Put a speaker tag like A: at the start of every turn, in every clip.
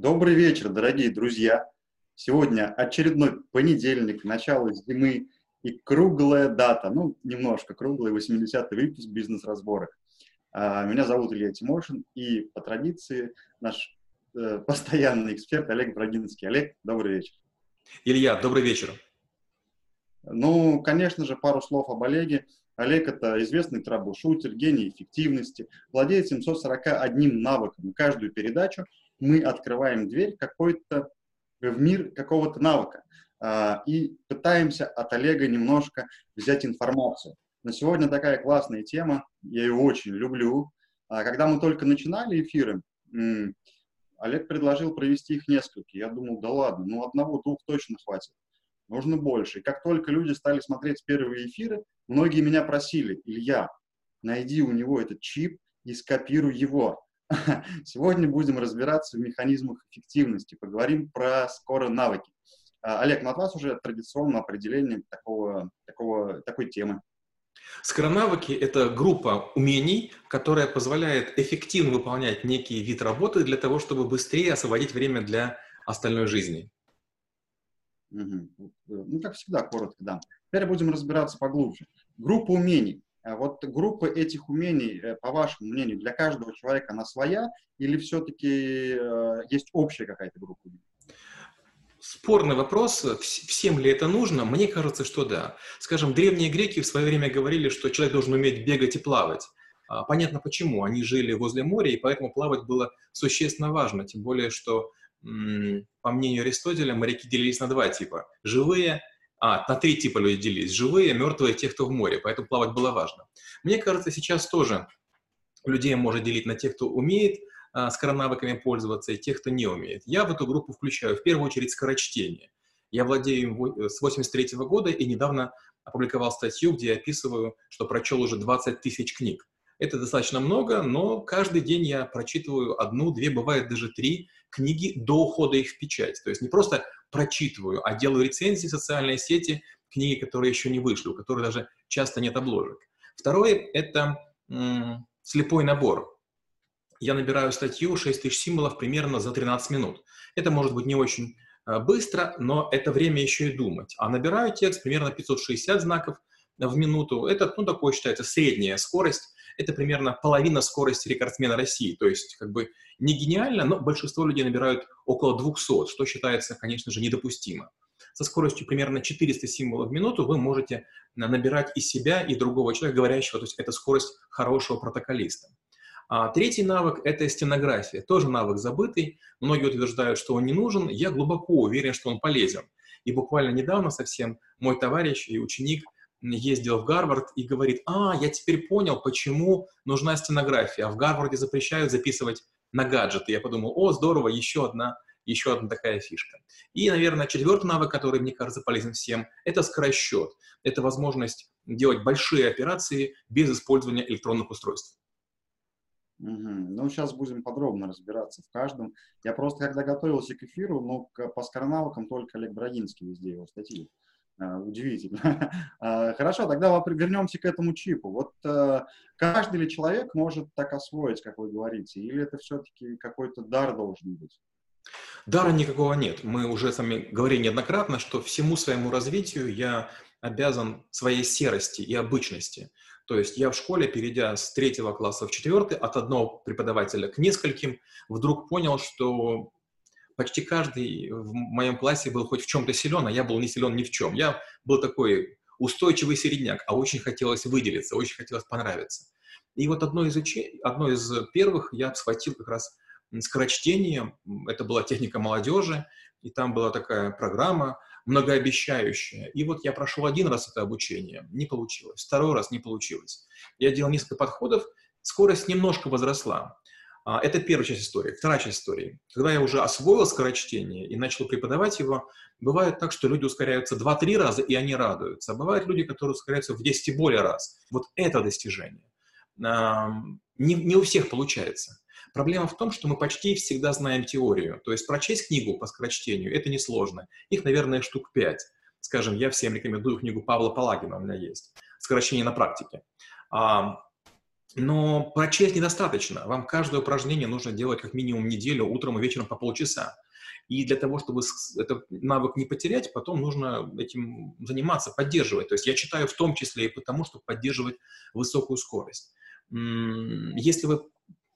A: Добрый вечер, дорогие друзья! Сегодня очередной понедельник, начало зимы и круглая дата, ну, немножко круглый, 80-й выпуск «Бизнес-разборок». А, меня зовут Илья Тимошин, и по традиции наш э, постоянный эксперт Олег Брагинский. Олег, добрый вечер.
B: Илья, добрый вечер.
A: Ну, конечно же, пару слов об Олеге. Олег – это известный траблшутер, гений эффективности, владеет 741 навыком. Каждую передачу мы открываем дверь какой-то в мир какого-то навыка а, и пытаемся от Олега немножко взять информацию. На сегодня такая классная тема, я ее очень люблю. А, когда мы только начинали эфиры, Олег предложил провести их несколько. Я думал, да ладно, ну одного-двух точно хватит. Нужно больше. И как только люди стали смотреть первые эфиры, многие меня просили, Илья, найди у него этот чип и скопируй его. Сегодня будем разбираться в механизмах эффективности, поговорим про скоро навыки. А, Олег, ну от вас уже традиционное определение такого, такого, такой темы.
B: Скоронавыки – это группа умений, которая позволяет эффективно выполнять некий вид работы для того, чтобы быстрее освободить время для остальной жизни.
A: Угу. Ну, как всегда, коротко, да. Теперь будем разбираться поглубже. Группа умений. А вот группа этих умений, э, по вашему мнению, для каждого человека она своя или все-таки э, есть общая какая-то группа умений?
B: Спорный вопрос, всем ли это нужно? Мне кажется, что да. Скажем, древние греки в свое время говорили, что человек должен уметь бегать и плавать. А, понятно почему. Они жили возле моря, и поэтому плавать было существенно важно. Тем более, что, по мнению Аристотеля, моряки делились на два типа. Живые а, на три типа людей делились. Живые, мертвые, те, кто в море. Поэтому плавать было важно. Мне кажется, сейчас тоже людей можно делить на тех, кто умеет а, скоронавыками пользоваться, и тех, кто не умеет. Я в эту группу включаю в первую очередь скорочтение. Я владею им с 83 года и недавно опубликовал статью, где я описываю, что прочел уже 20 тысяч книг. Это достаточно много, но каждый день я прочитываю одну, две, бывает даже три книги до ухода их в печать. То есть не просто прочитываю, а делаю рецензии в социальные сети, книги, которые еще не вышли, у которых даже часто нет обложек. Второе — это м- слепой набор. Я набираю статью 6000 символов примерно за 13 минут. Это может быть не очень э, быстро, но это время еще и думать. А набираю текст примерно 560 знаков в минуту. Это, ну, такое считается средняя скорость это примерно половина скорости рекордсмена России. То есть, как бы не гениально, но большинство людей набирают около 200, что считается, конечно же, недопустимо. Со скоростью примерно 400 символов в минуту вы можете набирать и себя, и другого человека, говорящего, то есть это скорость хорошего протоколиста. А третий навык – это стенография. Тоже навык забытый. Многие утверждают, что он не нужен. Я глубоко уверен, что он полезен. И буквально недавно совсем мой товарищ и ученик – ездил в Гарвард и говорит, а, я теперь понял, почему нужна стенография. А в Гарварде запрещают записывать на гаджеты. Я подумал, о, здорово, еще одна, еще одна такая фишка. И, наверное, четвертый навык, который, мне кажется, полезен всем, это скоросчет. Это возможность делать большие операции без использования электронных устройств.
A: Угу. Ну, сейчас будем подробно разбираться в каждом. Я просто, когда готовился к эфиру, ну, по скоронавыкам только Олег Брагинский везде его статьи удивительно. А, хорошо, тогда вернемся к этому чипу. Вот э, каждый ли человек может так освоить, как вы говорите, или это все-таки какой-то дар должен быть?
B: Дара никакого нет. Мы уже с вами говорили неоднократно, что всему своему развитию я обязан своей серости и обычности. То есть я в школе, перейдя с третьего класса в четвертый, от одного преподавателя к нескольким, вдруг понял, что почти каждый в моем классе был хоть в чем-то силен, а я был не силен ни в чем. Я был такой устойчивый середняк, а очень хотелось выделиться, очень хотелось понравиться. И вот одно из, одно из первых я схватил как раз скорочтение. Это была техника молодежи, и там была такая программа многообещающая. И вот я прошел один раз это обучение, не получилось. Второй раз не получилось. Я делал несколько подходов, скорость немножко возросла. А, это первая часть истории. Вторая часть истории. Когда я уже освоил скорочтение и начал преподавать его, бывает так, что люди ускоряются 2-3 раза, и они радуются. А бывают люди, которые ускоряются в 10 и более раз. Вот это достижение. Не, не у всех получается. Проблема в том, что мы почти всегда знаем теорию. То есть прочесть книгу по скорочтению – это несложно. Их, наверное, штук 5. Скажем, я всем рекомендую книгу Павла Палагина, у меня есть. «Скорочтение на практике». Но прочесть недостаточно. Вам каждое упражнение нужно делать как минимум неделю, утром и вечером по полчаса. И для того, чтобы этот навык не потерять, потом нужно этим заниматься, поддерживать. То есть я читаю в том числе и потому, чтобы поддерживать высокую скорость. Если вы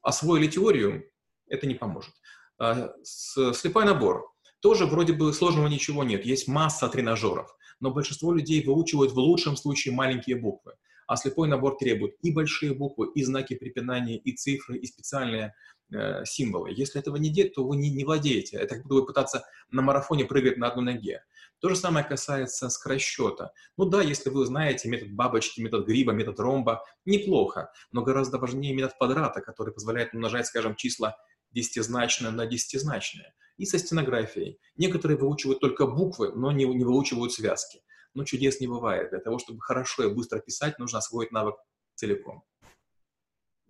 B: освоили теорию, это не поможет. А, слепой набор. Тоже вроде бы сложного ничего нет. Есть масса тренажеров. Но большинство людей выучивают в лучшем случае маленькие буквы. А слепой набор требует и большие буквы, и знаки препинания, и цифры, и специальные э, символы. Если этого не делать, то вы не, не владеете. Это как будто вы пытаться на марафоне прыгать на одной ноге. То же самое касается скоросчета. Ну да, если вы знаете метод бабочки, метод гриба, метод ромба, неплохо, но гораздо важнее метод квадрата, который позволяет умножать, скажем, числа десятизначное на десятизначное. И со стенографией. Некоторые выучивают только буквы, но не, не выучивают связки. Но чудес не бывает. Для того, чтобы хорошо и быстро писать, нужно освоить навык целиком.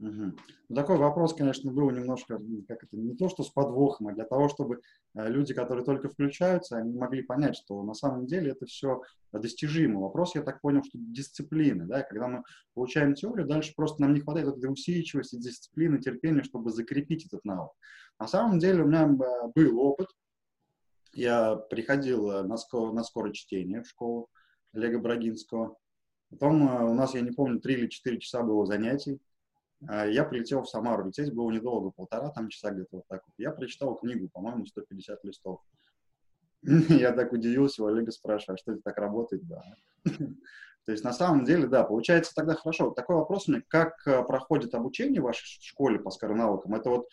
A: Угу. Ну, такой вопрос, конечно, был немножко, как это, не то что с подвохом, а для того, чтобы э, люди, которые только включаются, они могли понять, что на самом деле это все достижимо. Вопрос, я так понял, что дисциплины, да, когда мы получаем теорию, дальше просто нам не хватает этой усидчивости, дисциплины, терпения, чтобы закрепить этот навык. На самом деле у меня э, был опыт, я приходил э, на, скор, на скорое чтение в школу Олега Брагинского, потом у нас, я не помню, три или четыре часа было занятий, а, я прилетел в Самару, лететь было недолго, полтора там часа где-то вот так вот. Я прочитал книгу, по-моему, 150 листов. Я так удивился, у Олега спрашиваю, а что это так работает? Да. То есть на самом деле, да, получается тогда хорошо. Такой вопрос у меня, как э, проходит обучение в вашей школе по скоронавыкам? Это вот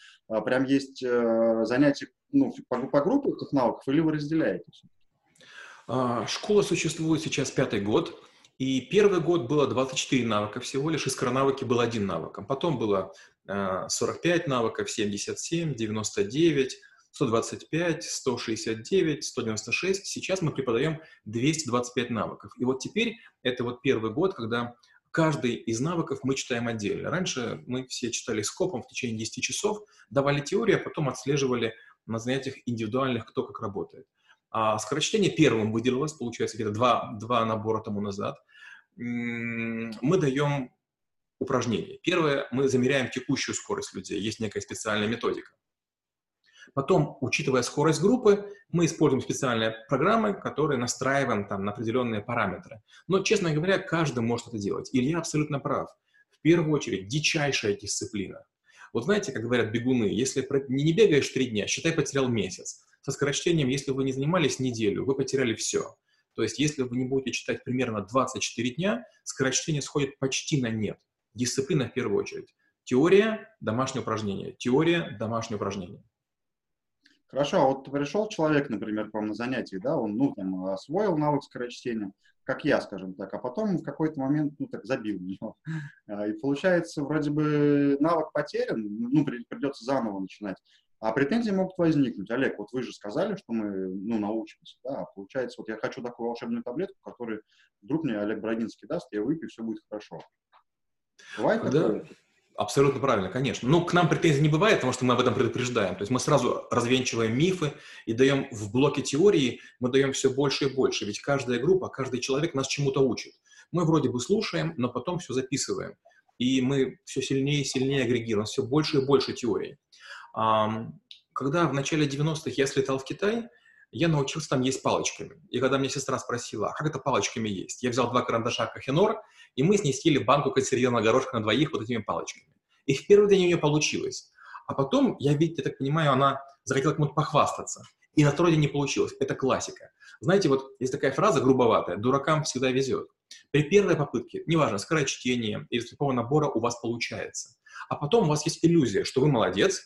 A: прям есть э, занятия ну, по, по группе этих навыков или вы разделяете?
B: А, школа существует сейчас пятый год. И первый год было 24 навыка всего лишь, из скоронавыки был один навык. Потом было 45 э, навыков, 77, 99, 125, 169, 196. Сейчас мы преподаем 225 навыков. И вот теперь это вот первый год, когда каждый из навыков мы читаем отдельно. Раньше мы все читали скопом в течение 10 часов, давали теорию, а потом отслеживали на занятиях индивидуальных, кто как работает. А скорочтение первым выделилось, получается, где-то два, два набора тому назад мы даем упражнения. Первое, мы замеряем текущую скорость людей, есть некая специальная методика. Потом, учитывая скорость группы, мы используем специальные программы, которые настраиваем там на определенные параметры. Но, честно говоря, каждый может это делать. Илья абсолютно прав. В первую очередь, дичайшая дисциплина. Вот знаете, как говорят бегуны, если не бегаешь три дня, считай, потерял месяц. Со скорочтением, если вы не занимались неделю, вы потеряли все. То есть если вы не будете читать примерно 24 дня, скорочтение сходит почти на нет. Дисциплина в первую очередь. Теория, домашнее упражнение. Теория, домашнее упражнение.
A: Хорошо, а вот пришел человек, например, вам на занятии, да, он, ну, там, освоил навык скорочтения, как я, скажем так, а потом в какой-то момент, ну, так, забил него. А, и получается, вроде бы навык потерян, ну, придется заново начинать. А претензии могут возникнуть. Олег, вот вы же сказали, что мы ну, научимся. Да? Получается, вот я хочу такую волшебную таблетку, которую вдруг мне Олег Брагинский даст, я выпью, все будет хорошо.
B: Бывает да. такое? Абсолютно правильно, конечно. Но к нам претензий не бывает, потому что мы об этом предупреждаем. То есть мы сразу развенчиваем мифы и даем в блоке теории, мы даем все больше и больше. Ведь каждая группа, каждый человек нас чему-то учит. Мы вроде бы слушаем, но потом все записываем. И мы все сильнее и сильнее агрегируем, все больше и больше теории. Когда в начале 90-х я слетал в Китай, я научился там есть палочками. И когда мне сестра спросила, а как это палочками есть? Я взял два карандаша Кахенор, и мы с ней съели банку консервированного горошка на двоих вот этими палочками. И в первый день у нее получилось. А потом, я, я так понимаю, она захотела кому-то похвастаться. И на второй день не получилось. Это классика. Знаете, вот есть такая фраза грубоватая, дуракам всегда везет. При первой попытке, неважно, скорочтение или слепого набора у вас получается. А потом у вас есть иллюзия, что вы молодец,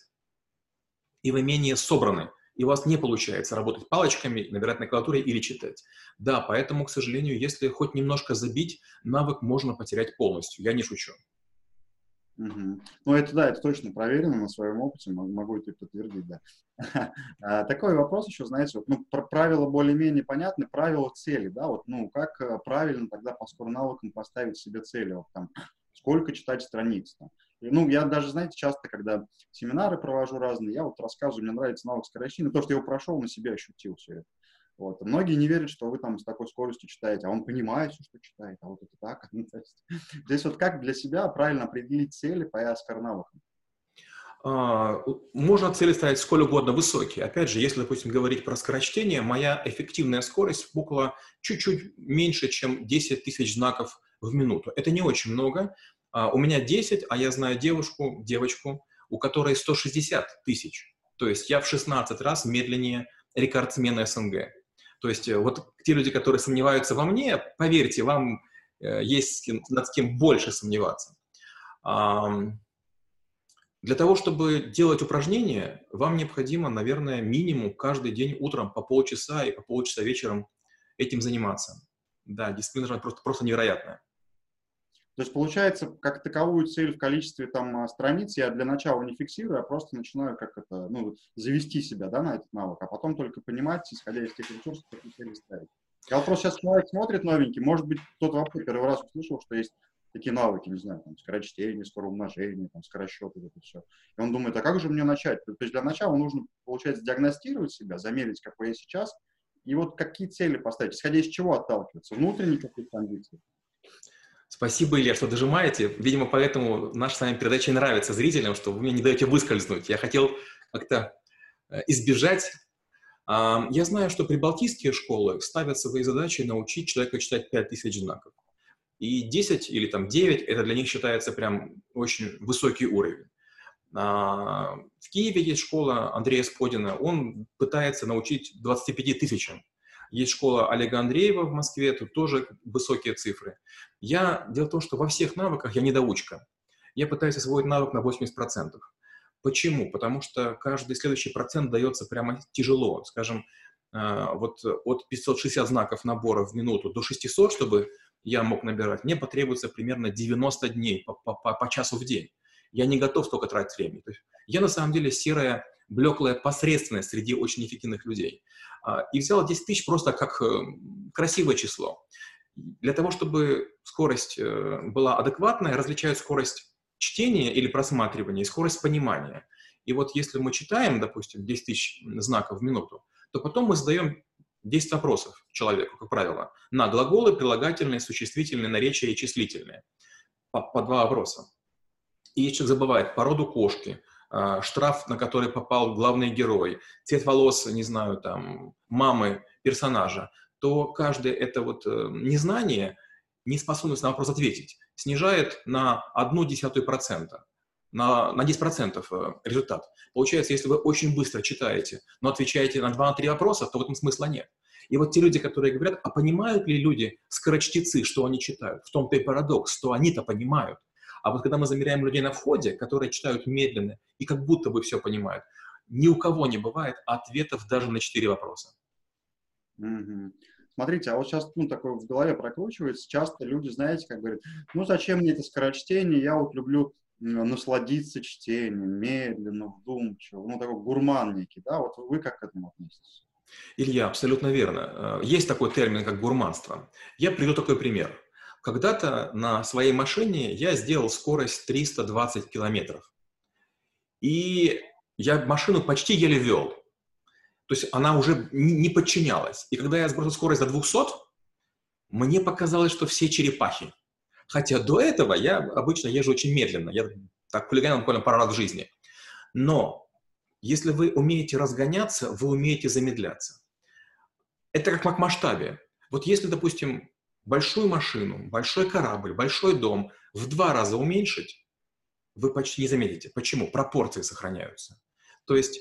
B: и вы менее собраны, и у вас не получается работать палочками, набирать на клавиатуре или читать. Да, поэтому, к сожалению, если хоть немножко забить, навык можно потерять полностью. Я не шучу.
A: Угу. Ну, это да, это точно проверено на своем опыте, могу это подтвердить, да. А, такой вопрос еще, знаете, вот, ну, правила более-менее понятны, правила цели, да, вот, ну, как э, правильно тогда по скоро навыкам поставить себе цели, вот, там, сколько читать страниц, там, ну, я даже, знаете, часто, когда семинары провожу разные, я вот рассказываю, мне нравится навык скорочтения, то, что я его прошел, на себе ощутил все это. Вот. Многие не верят, что вы там с такой скоростью читаете, а он понимает все, что читает, а вот это так. Ну, здесь вот как для себя правильно определить цели по EASCAR навыкам?
B: А, можно цели ставить сколь угодно высокие. Опять же, если, допустим, говорить про скорочтение, моя эффективная скорость около чуть-чуть меньше, чем 10 тысяч знаков в минуту. Это не очень много. А, у меня 10, а я знаю девушку, девочку, у которой 160 тысяч. То есть я в 16 раз медленнее рекордсмена СНГ. То есть э, вот те люди, которые сомневаются во мне, поверьте, вам э, есть над кем больше сомневаться. Для того, чтобы делать упражнения, вам необходимо, наверное, минимум каждый день утром по полчаса и по полчаса вечером этим заниматься. Да, дисциплина просто, просто невероятная.
A: То есть, получается, как таковую цель в количестве там а, страниц я для начала не фиксирую, а просто начинаю как это, ну, завести себя, да, на этот навык, а потом только понимать, исходя из тех ресурсов, какие цели ставить. Я вот просто сейчас человек смотрит новенький, может быть, кто-то вообще первый раз услышал, что есть такие навыки, не знаю, там, скорочтение, скороумножение, там, скоросчет, вот это все. И он думает, а как же мне начать? То есть для начала нужно, получается, диагностировать себя, замерить, какой я сейчас, и вот какие цели поставить, исходя из чего отталкиваться, внутренние какие-то амбиции.
B: Спасибо, Илья, что дожимаете. Видимо, поэтому наша с вами передача нравится зрителям, что вы мне не даете выскользнуть. Я хотел как-то э, избежать. Я знаю, что прибалтийские школы ставят свои задачи научить человека читать 5000 знаков. И 10 или там 9 это для них считается прям очень высокий уровень. А, в Киеве есть школа Андрея Сподина, он пытается научить 25 тысячам. Есть школа Олега Андреева в Москве, тут тоже высокие цифры. Я, дело в том, что во всех навыках я недоучка. Я пытаюсь освоить навык на 80%. Почему? Потому что каждый следующий процент дается прямо тяжело. Скажем, а, вот от 560 знаков набора в минуту до 600, чтобы я мог набирать, мне потребуется примерно 90 дней по, по, по, по часу в день. Я не готов столько тратить времени. То есть я на самом деле серая, блеклая посредственность среди очень эффективных людей. А, и взял 10 тысяч просто как э, красивое число. Для того, чтобы скорость э, была адекватная, различают скорость чтения или просматривания и скорость понимания. И вот если мы читаем, допустим, 10 тысяч знаков в минуту, то потом мы задаем 10 вопросов человеку, как правило, на глаголы, прилагательные, существительные, наречия и числительные. По, по два вопроса. И человек забывает породу кошки, штраф, на который попал главный герой, цвет волос, не знаю, там, мамы персонажа, то каждое это вот э, незнание, неспособность на вопрос ответить, снижает на одну десятую процента на, на 10% э, результат. Получается, если вы очень быстро читаете, но отвечаете на 2-3 вопроса, то в этом смысла нет. И вот те люди, которые говорят, а понимают ли люди, скорочтецы, что они читают? В том-то и парадокс, что они-то понимают. А вот когда мы замеряем людей на входе, которые читают медленно и как будто бы все понимают, ни у кого не бывает ответов даже на четыре вопроса.
A: Mm-hmm. Смотрите, а вот сейчас ну, такое в голове прокручивается, часто люди, знаете, как говорят, ну зачем мне это скорочтение, я вот люблю насладиться чтением, медленно, вдумчиво, ну, такой гурман некий, да, вот вы как к этому относитесь?
B: Илья, абсолютно верно. Э, есть такой термин, как гурманство. Я приведу такой пример. Когда-то на своей машине я сделал скорость 320 километров. И я машину почти еле вел. То есть она уже не подчинялась. И когда я сбросил скорость до 200, мне показалось, что все черепахи. Хотя до этого я обычно езжу очень медленно. Я так хулиганил буквально пару раз в жизни. Но если вы умеете разгоняться, вы умеете замедляться. Это как в масштабе. Вот если, допустим, большую машину, большой корабль, большой дом в два раза уменьшить, вы почти не заметите. Почему? Пропорции сохраняются. То есть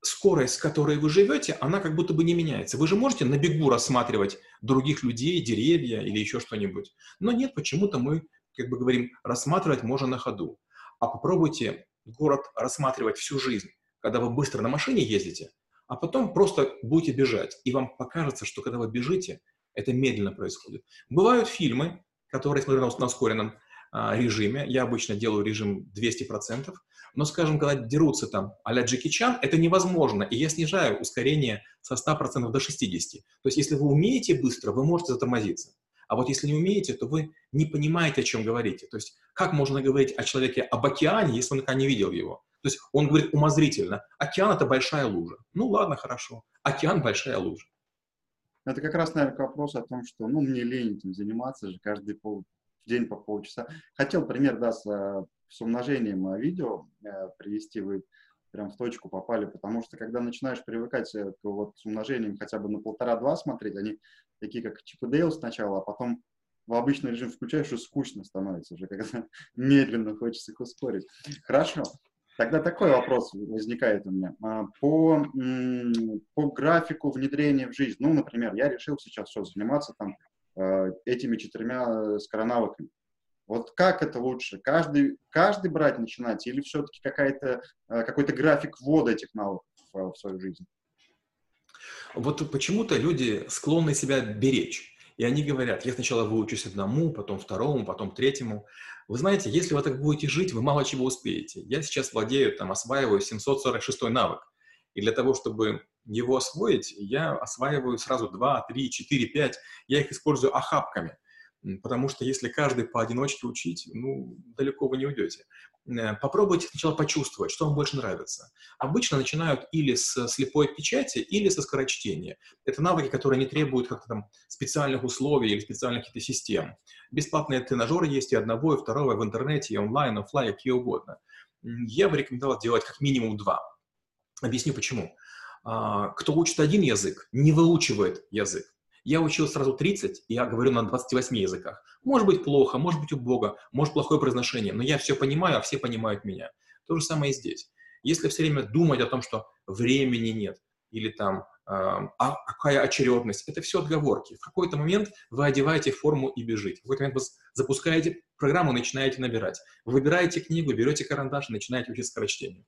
B: скорость, с которой вы живете, она как будто бы не меняется. Вы же можете на бегу рассматривать других людей, деревья или еще что-нибудь. Но нет, почему-то мы, как бы говорим, рассматривать можно на ходу. А попробуйте город рассматривать всю жизнь, когда вы быстро на машине ездите, а потом просто будете бежать. И вам покажется, что когда вы бежите, это медленно происходит. Бывают фильмы, которые смотрю на ускоренном а, режиме. Я обычно делаю режим 200%. Но, скажем, когда дерутся там а-ля Джеки Чан, это невозможно, и я снижаю ускорение со 100% до 60%. То есть, если вы умеете быстро, вы можете затормозиться. А вот если не умеете, то вы не понимаете, о чем говорите. То есть, как можно говорить о человеке об океане, если он никогда не видел его? То есть, он говорит умозрительно, океан – это большая лужа. Ну, ладно, хорошо. Океан – большая лужа.
A: Это как раз, наверное, к вопросу о том, что, ну, мне лень этим заниматься же каждый пол, день по полчаса. Хотел пример, да, с, э, с умножением э, видео э, привести, вы прям в точку попали, потому что когда начинаешь привыкать к вот с умножением хотя бы на полтора-два смотреть, они такие как Чип и Дейл сначала, а потом в обычный режим включаешь, и скучно становится уже, когда медленно хочется их ускорить. Хорошо. Тогда такой вопрос возникает у меня. А, по, по графику внедрения в жизнь, ну, например, я решил сейчас все заниматься там э, этими четырьмя скоронавыками. Вот как это лучше? Каждый, каждый брать начинать или все-таки какая-то, э, какой-то график ввода этих навыков в свою жизнь?
B: Вот почему-то люди склонны себя беречь. И они говорят, я сначала выучусь одному, потом второму, потом третьему. Вы знаете, если вы так будете жить, вы мало чего успеете. Я сейчас владею, там, осваиваю 746 навык. И для того, чтобы его освоить, я осваиваю сразу 2, 3, 4, 5. Я их использую охапками. Потому что если каждый поодиночке учить, ну, далеко вы не уйдете. Э, попробуйте сначала почувствовать, что вам больше нравится. Обычно начинают или с слепой печати, или со скорочтения. Это навыки, которые не требуют как-то там специальных условий или специальных каких-то систем. Бесплатные тренажеры есть и одного, и второго, и в интернете, и онлайн, офлайн, какие угодно. Я бы рекомендовал делать как минимум два. Объясню почему. А, кто учит один язык, не выучивает язык. Я учил сразу 30, и я говорю на 28 языках. Может быть плохо, может быть убого, может плохое произношение, но я все понимаю, а все понимают меня. То же самое и здесь. Если все время думать о том, что времени нет, или там, э, а какая очередность, это все отговорки. В какой-то момент вы одеваете форму и бежите. В какой-то момент вы запускаете программу, начинаете набирать. Вы выбираете книгу, берете карандаш и начинаете учить скорочтение.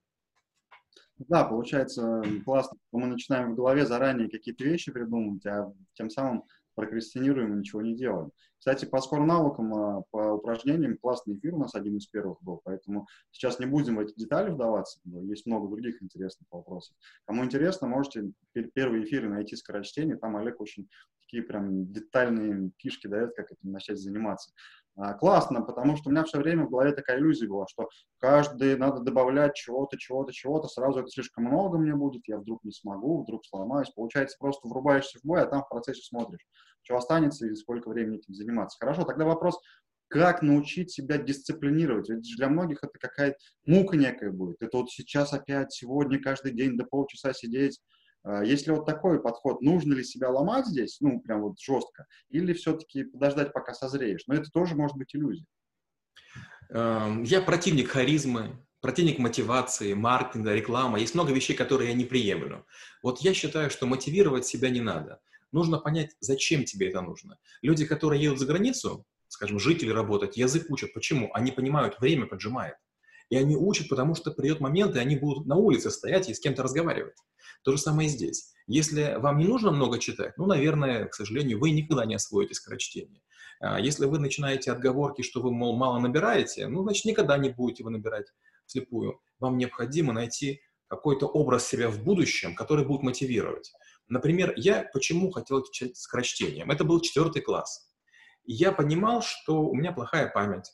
A: Да, получается классно, мы начинаем в голове заранее какие-то вещи придумывать, а тем самым прокрастинируем и ничего не делаем. Кстати, по скор навыкам, а, по упражнениям, классный эфир у нас один из первых был, поэтому сейчас не будем в эти детали вдаваться, есть много других интересных вопросов. Кому интересно, можете первые эфиры найти скорочтение, там Олег очень такие прям детальные фишки дает, как этим начать заниматься. А, классно, потому что у меня все время в голове такая иллюзия была, что каждый надо добавлять чего-то, чего-то, чего-то, сразу это слишком много мне будет, я вдруг не смогу, вдруг сломаюсь. Получается, просто врубаешься в бой, а там в процессе смотришь, что останется и сколько времени этим заниматься. Хорошо, тогда вопрос, как научить себя дисциплинировать? Ведь для многих это какая-то мука некая будет. Это вот сейчас опять, сегодня, каждый день до полчаса сидеть, если вот такой подход, нужно ли себя ломать здесь, ну, прям вот жестко, или все-таки подождать, пока созреешь? Но это тоже может быть иллюзия.
B: Эм, я противник харизмы, противник мотивации, маркетинга, рекламы. Есть много вещей, которые я не приемлю. Вот я считаю, что мотивировать себя не надо. Нужно понять, зачем тебе это нужно. Люди, которые едут за границу, скажем, жители работать, язык учат. Почему? Они понимают, время поджимает. И они учат, потому что придет момент, и они будут на улице стоять и с кем-то разговаривать. То же самое и здесь. Если вам не нужно много читать, ну, наверное, к сожалению, вы никогда не освоите скорочтение. А если вы начинаете отговорки, что вы, мол, мало набираете, ну, значит, никогда не будете вы набирать слепую. Вам необходимо найти какой-то образ себя в будущем, который будет мотивировать. Например, я почему хотел читать скорочтением? Это был четвертый класс. Я понимал, что у меня плохая память.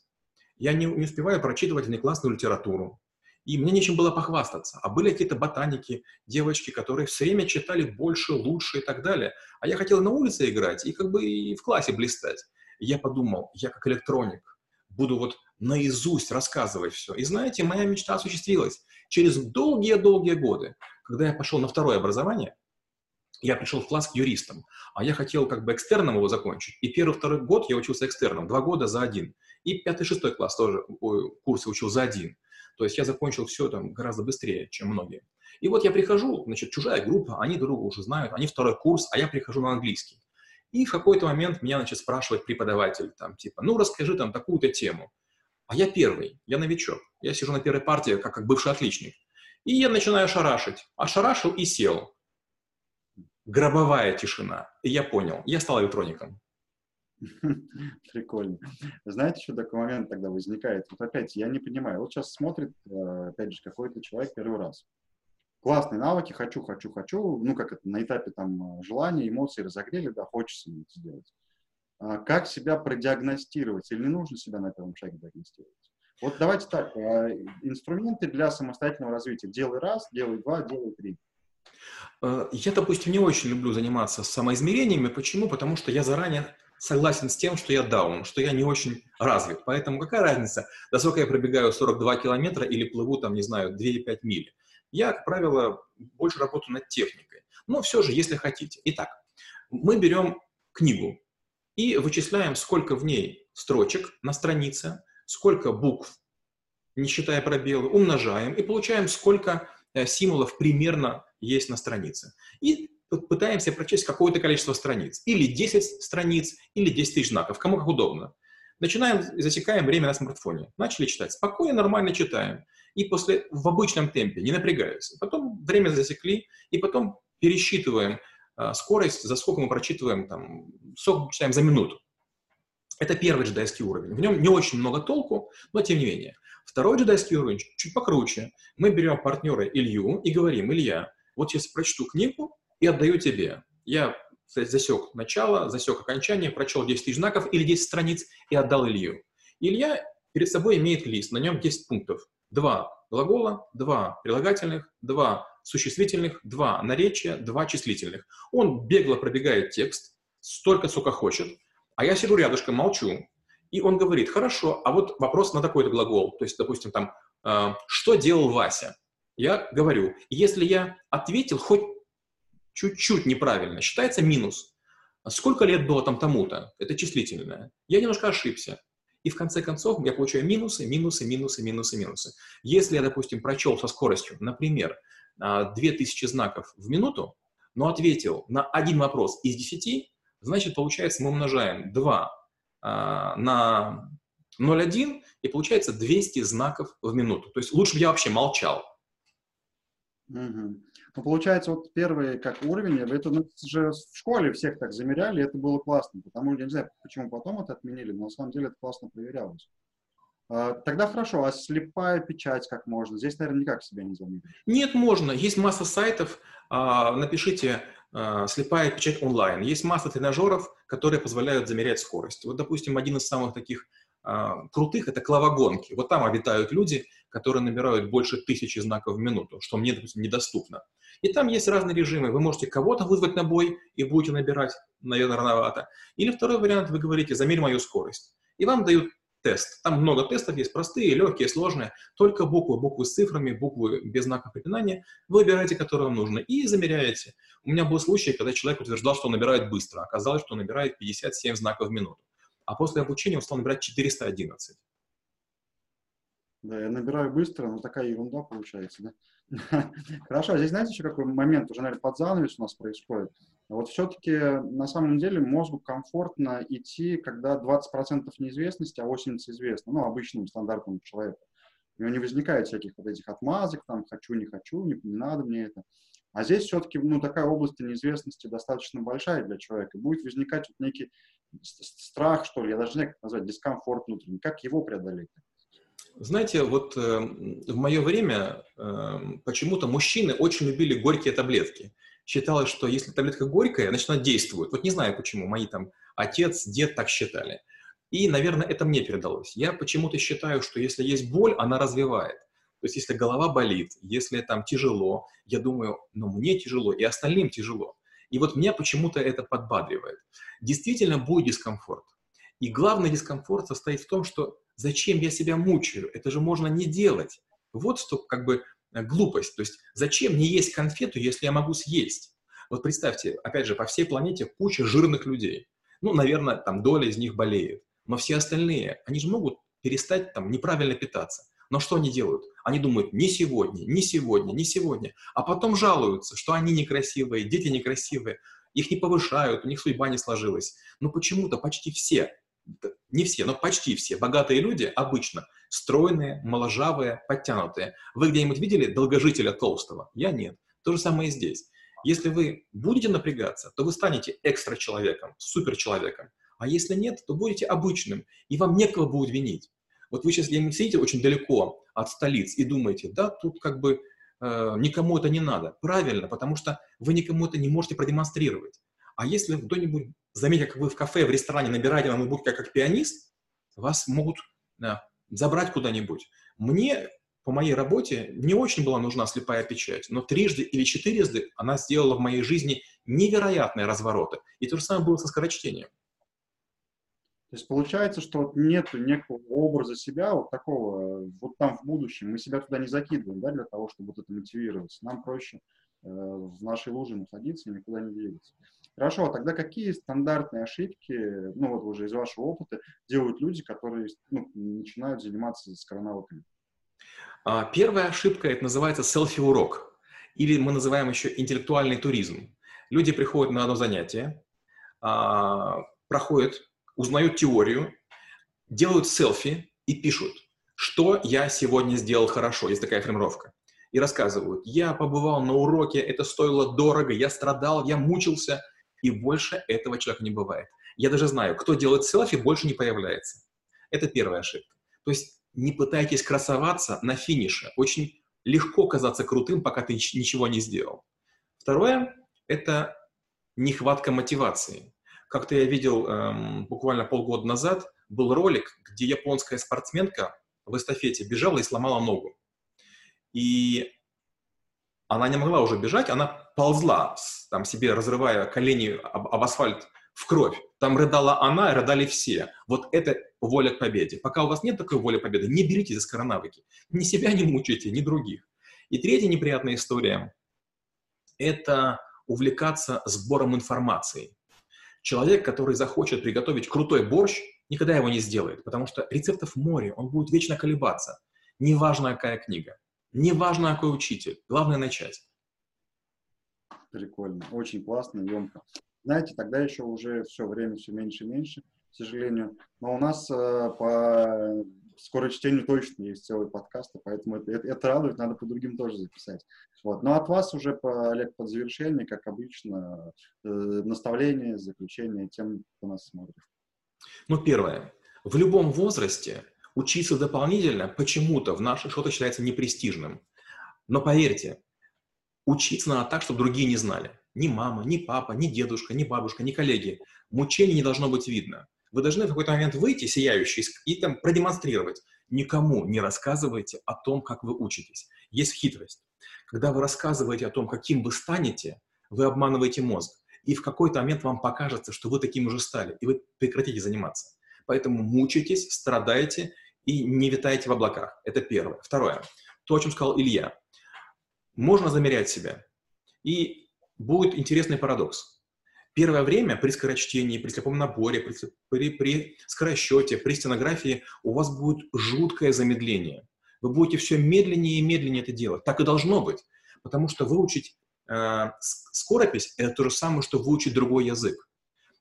B: Я не, не успеваю прочитывать внеклассную литературу и мне нечем было похвастаться. А были какие-то ботаники, девочки, которые все время читали больше, лучше и так далее. А я хотел на улице играть и как бы и в классе блистать. И я подумал, я как электроник буду вот наизусть рассказывать все. И знаете, моя мечта осуществилась. Через долгие-долгие годы, когда я пошел на второе образование, я пришел в класс к юристам, а я хотел как бы экстерном его закончить. И первый-второй год я учился экстерном, два года за один. И пятый-шестой класс тоже курсы учил за один. То есть я закончил все там гораздо быстрее, чем многие. И вот я прихожу, значит, чужая группа, они друг друга уже знают, они второй курс, а я прихожу на английский. И в какой-то момент меня, значит, спрашивает преподаватель, там, типа, ну, расскажи там такую-то тему. А я первый, я новичок. Я сижу на первой партии, как, как бывший отличник. И я начинаю шарашить. Ошарашил и сел. Гробовая тишина. И я понял, я стал электроником.
A: Прикольно. Знаете, что такой момент тогда возникает? Вот опять, я не понимаю. Вот сейчас смотрит, э, опять же, какой-то человек первый раз. Классные навыки, хочу, хочу, хочу. Ну, как это, на этапе там э, желания, эмоций разогрели, да, хочется это сделать. А как себя продиагностировать? Или не нужно себя на первом шаге диагностировать? Вот давайте так, э, инструменты для самостоятельного развития. Делай раз, делай два, делай три.
B: Я, допустим, не очень люблю заниматься самоизмерениями. Почему? Потому что я заранее согласен с тем, что я даун, что я не очень развит. Поэтому какая разница, насколько я пробегаю 42 километра или плыву, там, не знаю, 2,5 мили. Я, как правило, больше работаю над техникой. Но все же, если хотите. Итак, мы берем книгу и вычисляем, сколько в ней строчек на странице, сколько букв, не считая пробелы, умножаем и получаем, сколько э, символов примерно есть на странице. И пытаемся прочесть какое-то количество страниц. Или 10 страниц, или 10 тысяч знаков, кому как удобно. Начинаем, засекаем время на смартфоне. Начали читать. Спокойно, нормально читаем. И после, в обычном темпе, не напрягаясь. Потом время засекли, и потом пересчитываем а, скорость, за сколько мы прочитываем, там, сколько читаем за минуту. Это первый джедайский уровень. В нем не очень много толку, но тем не менее. Второй джедайский уровень чуть покруче. Мы берем партнера Илью и говорим, Илья, вот сейчас прочту книгу и отдаю тебе. Я засек начало, засек окончание, прочел 10 тысяч знаков или 10 страниц и отдал Илью. Илья перед собой имеет лист, на нем 10 пунктов. Два глагола, два прилагательных, два существительных, два наречия, два числительных. Он бегло пробегает текст, столько, сколько хочет, а я сижу рядышком, молчу. И он говорит, хорошо, а вот вопрос на такой-то глагол. То есть, допустим, там, э, что делал Вася? Я говорю, если я ответил хоть чуть-чуть неправильно, считается минус. Сколько лет было там тому-то? Это числительное. Я немножко ошибся. И в конце концов я получаю минусы, минусы, минусы, минусы, минусы. Если я, допустим, прочел со скоростью, например, 2000 а, знаков в минуту, но ответил на один вопрос из 10, значит, получается, мы умножаем 2 а, на 0,1, и получается 200 знаков в минуту. То есть лучше бы я вообще молчал.
A: Угу. Ну, получается, вот первый как уровень, это ну, же в школе всех так замеряли, это было классно, потому я не знаю, почему потом это отменили, но на самом деле это классно проверялось. А, тогда хорошо, а слепая печать как можно? Здесь, наверное, никак себя не замерить.
B: Нет, можно. Есть масса сайтов. А, напишите а, «слепая печать онлайн». Есть масса тренажеров, которые позволяют замерять скорость. Вот, допустим, один из самых таких крутых – это клавогонки. Вот там обитают люди, которые набирают больше тысячи знаков в минуту, что мне, допустим, недоступно. И там есть разные режимы. Вы можете кого-то вызвать на бой и будете набирать, наверное, рановато. Или второй вариант, вы говорите, замерь мою скорость. И вам дают тест. Там много тестов есть, простые, легкие, сложные. Только буквы, буквы с цифрами, буквы без знаков препинания. Вы выбираете, которые вам нужно, и замеряете. У меня был случай, когда человек утверждал, что он набирает быстро. Оказалось, что он набирает 57 знаков в минуту. А после обучения стал набирать 411.
A: Да, я набираю быстро, но такая ерунда получается, да? Хорошо, а здесь знаете еще какой момент, уже, наверное, под занавес у нас происходит. Вот все-таки на самом деле мозгу комфортно идти, когда 20% неизвестности, а 80% известно, ну, обычному стандартному человеку. У него не возникает всяких вот этих отмазок, там, хочу, не хочу, не, не надо мне это. А здесь все-таки, ну, такая область неизвестности достаточно большая для человека. Будет возникать вот некий страх, что ли, я даже не знаю, как назвать, дискомфорт внутренний. Как его преодолеть?
B: Знаете, вот э, в мое время э, почему-то мужчины очень любили горькие таблетки. Считалось, что если таблетка горькая, значит она действует. Вот не знаю почему, мои там отец, дед так считали. И, наверное, это мне передалось. Я почему-то считаю, что если есть боль, она развивает. То есть если голова болит, если там тяжело, я думаю, ну мне тяжело, и остальным тяжело. И вот меня почему-то это подбадривает. Действительно будет дискомфорт. И главный дискомфорт состоит в том, что Зачем я себя мучаю? Это же можно не делать. Вот что как бы э, глупость. То есть зачем мне есть конфету, если я могу съесть? Вот представьте, опять же, по всей планете куча жирных людей. Ну, наверное, там доля из них болеет. Но все остальные, они же могут перестать там неправильно питаться. Но что они делают? Они думают, не сегодня, не сегодня, не сегодня. А потом жалуются, что они некрасивые, дети некрасивые, их не повышают, у них судьба не сложилась. Но почему-то почти все не все, но почти все богатые люди обычно стройные, моложавые, подтянутые. Вы где-нибудь видели долгожителя толстого? Я нет. То же самое и здесь. Если вы будете напрягаться, то вы станете экстра-человеком, супер-человеком. А если нет, то будете обычным, и вам некого будет винить. Вот вы сейчас сидите очень далеко от столиц и думаете, да, тут как бы э, никому это не надо. Правильно, потому что вы никому это не можете продемонстрировать. А если кто-нибудь заметит, как вы в кафе, в ресторане набираете на ноутбуке как, пианист, вас могут да, забрать куда-нибудь. Мне по моей работе не очень была нужна слепая печать, но трижды или четырежды она сделала в моей жизни невероятные развороты. И то же самое было со скорочтением.
A: То есть получается, что вот нет некого образа себя, вот такого, вот там в будущем, мы себя туда не закидываем, да, для того, чтобы вот это мотивироваться. Нам проще э, в нашей луже находиться и никуда не двигаться. Хорошо, а тогда какие стандартные ошибки, ну вот уже из вашего опыта, делают люди, которые ну, начинают заниматься скоронавыками?
B: А, первая ошибка, это называется селфи-урок, или мы называем еще интеллектуальный туризм. Люди приходят на одно занятие, а, проходят узнают теорию, делают селфи и пишут, что я сегодня сделал хорошо, есть такая формировка. И рассказывают, я побывал на уроке, это стоило дорого, я страдал, я мучился, и больше этого человека не бывает. Я даже знаю, кто делает селфи, больше не появляется. Это первая ошибка. То есть не пытайтесь красоваться на финише. Очень легко казаться крутым, пока ты ничего не сделал. Второе – это нехватка мотивации. Как-то я видел эм, буквально полгода назад, был ролик, где японская спортсменка в эстафете бежала и сломала ногу. И она не могла уже бежать, она ползла, там себе разрывая колени об, об асфальт в кровь. Там рыдала она, рыдали все. Вот это воля к победе. Пока у вас нет такой воли победы, не берите за скоронавыки. Ни себя не мучайте, ни других. И третья неприятная история – это увлекаться сбором информации. Человек, который захочет приготовить крутой борщ, никогда его не сделает, потому что рецептов море, он будет вечно колебаться. Неважно, какая книга, неважно, какой учитель, главное начать.
A: Прикольно, очень классно, емко. Знаете, тогда еще уже все время все меньше и меньше, к сожалению. Но у нас э, по скорочтению точно есть целый подкаст, поэтому это, это, это радует, надо по другим тоже записать. Вот. Но от вас уже, по, Олег, под завершение, как обычно, э, наставление, заключение тем, кто нас смотрит.
B: Ну, первое. В любом возрасте учиться дополнительно почему-то в нашей что-то считается непрестижным. Но поверьте, учиться надо так, чтобы другие не знали. Ни мама, ни папа, ни дедушка, ни бабушка, ни коллеги. Мучение не должно быть видно. Вы должны в какой-то момент выйти сияющий и там продемонстрировать. Никому не рассказывайте о том, как вы учитесь. Есть хитрость. Когда вы рассказываете о том, каким вы станете, вы обманываете мозг. И в какой-то момент вам покажется, что вы таким уже стали, и вы прекратите заниматься. Поэтому мучайтесь, страдайте и не витайте в облаках. Это первое. Второе. То, о чем сказал Илья. Можно замерять себя. И будет интересный парадокс. Первое время при скорочтении, при слепом наборе, при, при, при скоросчете, при стенографии у вас будет жуткое замедление. Вы будете все медленнее и медленнее это делать. Так и должно быть. Потому что выучить э, скоропись – это то же самое, что выучить другой язык.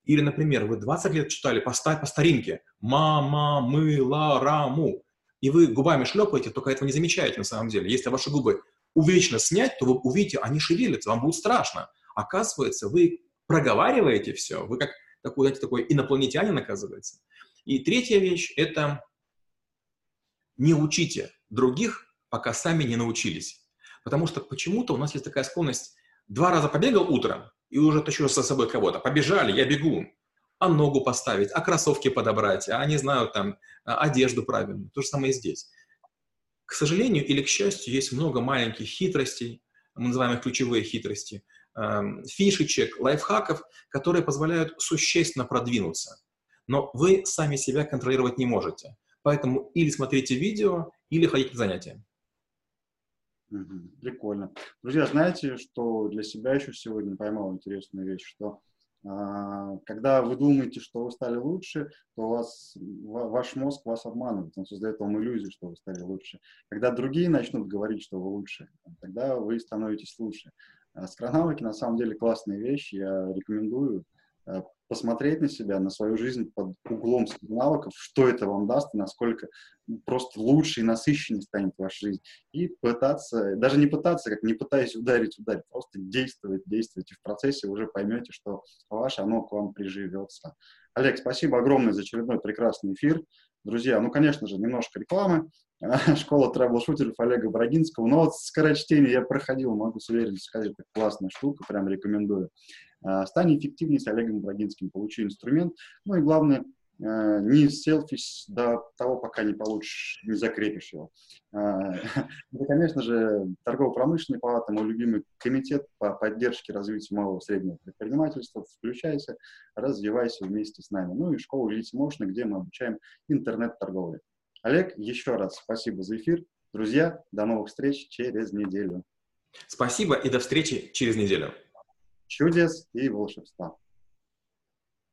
B: Или, например, вы 20 лет читали по, по старинке «мама, мы, ла, ра, му», и вы губами шлепаете, только этого не замечаете на самом деле. Если ваши губы увечно снять, то вы увидите, они шевелятся, вам будет страшно. Оказывается, вы проговариваете все, вы как такой, знаете, такой инопланетянин, оказывается. И третья вещь – это не учите других, пока сами не научились. Потому что почему-то у нас есть такая склонность два раза побегал утром и уже тащу за собой кого-то. Побежали, я бегу. А ногу поставить, а кроссовки подобрать, а не знаю, там, а, одежду правильно. То же самое и здесь. К сожалению или к счастью, есть много маленьких хитростей, мы называем их ключевые хитрости, фишечек, лайфхаков, которые позволяют существенно продвинуться. Но вы сами себя контролировать не можете. Поэтому или смотрите видео, или ходите на занятия.
A: Прикольно. Друзья, знаете, что для себя еще сегодня поймал интересную вещь, что а, когда вы думаете, что вы стали лучше, то вас, ваш мозг вас обманывает, он создает вам иллюзию, что вы стали лучше. Когда другие начнут говорить, что вы лучше, тогда вы становитесь лучше. Астронавыки на самом деле классная вещь, я рекомендую э, посмотреть на себя, на свою жизнь под углом навыков, что это вам даст, насколько просто лучше и насыщеннее станет ваша жизнь. И пытаться, даже не пытаться, как не пытаясь ударить, ударить, просто действовать, действовать, и в процессе уже поймете, что ваше, оно к вам приживется. Олег, спасибо огромное за очередной прекрасный эфир. Друзья, ну, конечно же, немножко рекламы. Школа тревел-шутеров Олега Брагинского. Но вот скорочтение я проходил, могу с уверенностью сказать, это классная штука, прям рекомендую. А, стань эффективнее с Олегом Брагинским, получи инструмент. Ну и главное, не селфи до того, пока не получишь, не закрепишь его. Э, это, конечно же, торгово-промышленный палата, мой любимый комитет по поддержке развития малого и среднего предпринимательства. Включайся, развивайся вместе с нами. Ну и школа Elite Motion, где мы обучаем интернет-торговле. Олег, еще раз спасибо за эфир. Друзья, до новых встреч через неделю.
B: Спасибо и до встречи через неделю.
A: Чудес и волшебства.